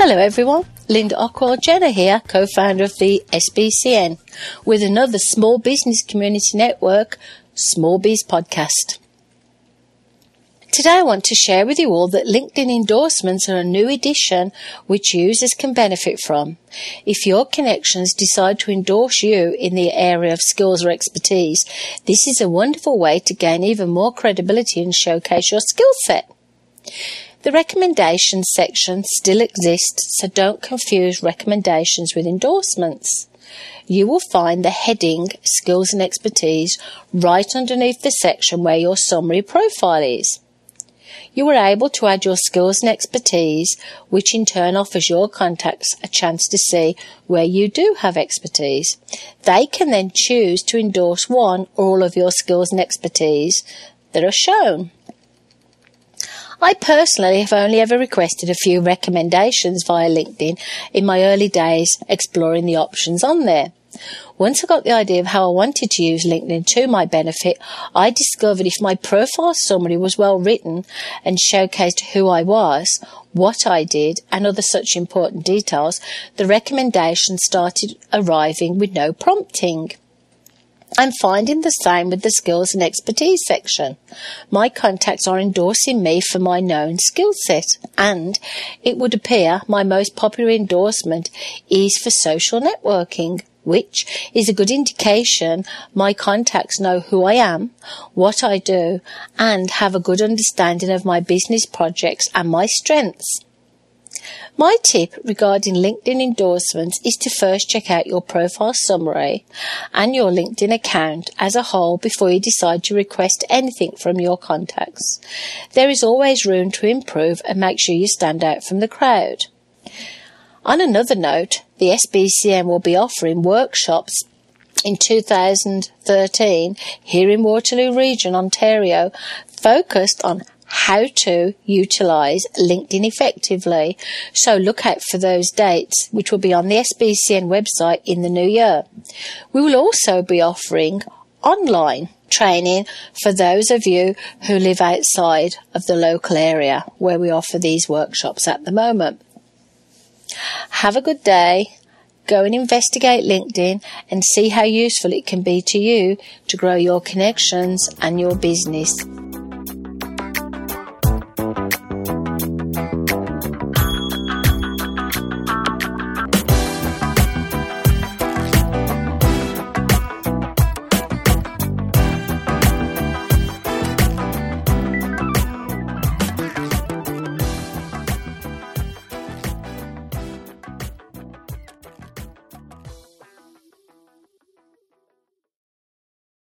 Hello everyone, Linda Ockwell Jenner here, co-founder of the SBCN, with another Small Business Community Network Small Biz podcast. Today I want to share with you all that LinkedIn endorsements are a new addition which users can benefit from. If your connections decide to endorse you in the area of skills or expertise, this is a wonderful way to gain even more credibility and showcase your skill set. The recommendations section still exists, so don't confuse recommendations with endorsements. You will find the heading Skills and Expertise right underneath the section where your summary profile is. You are able to add your skills and expertise, which in turn offers your contacts a chance to see where you do have expertise. They can then choose to endorse one or all of your skills and expertise that are shown. I personally have only ever requested a few recommendations via LinkedIn in my early days exploring the options on there. Once I got the idea of how I wanted to use LinkedIn to my benefit, I discovered if my profile summary was well written and showcased who I was, what I did, and other such important details, the recommendations started arriving with no prompting. I'm finding the same with the skills and expertise section. My contacts are endorsing me for my known skill set, and it would appear my most popular endorsement is for social networking, which is a good indication my contacts know who I am, what I do, and have a good understanding of my business projects and my strengths. My tip regarding LinkedIn endorsements is to first check out your profile summary and your LinkedIn account as a whole before you decide to request anything from your contacts. There is always room to improve and make sure you stand out from the crowd. On another note, the SBCN will be offering workshops in 2013 here in Waterloo Region, Ontario, focused on how to utilize LinkedIn effectively. So look out for those dates, which will be on the SBCN website in the new year. We will also be offering online training for those of you who live outside of the local area where we offer these workshops at the moment. Have a good day. Go and investigate LinkedIn and see how useful it can be to you to grow your connections and your business.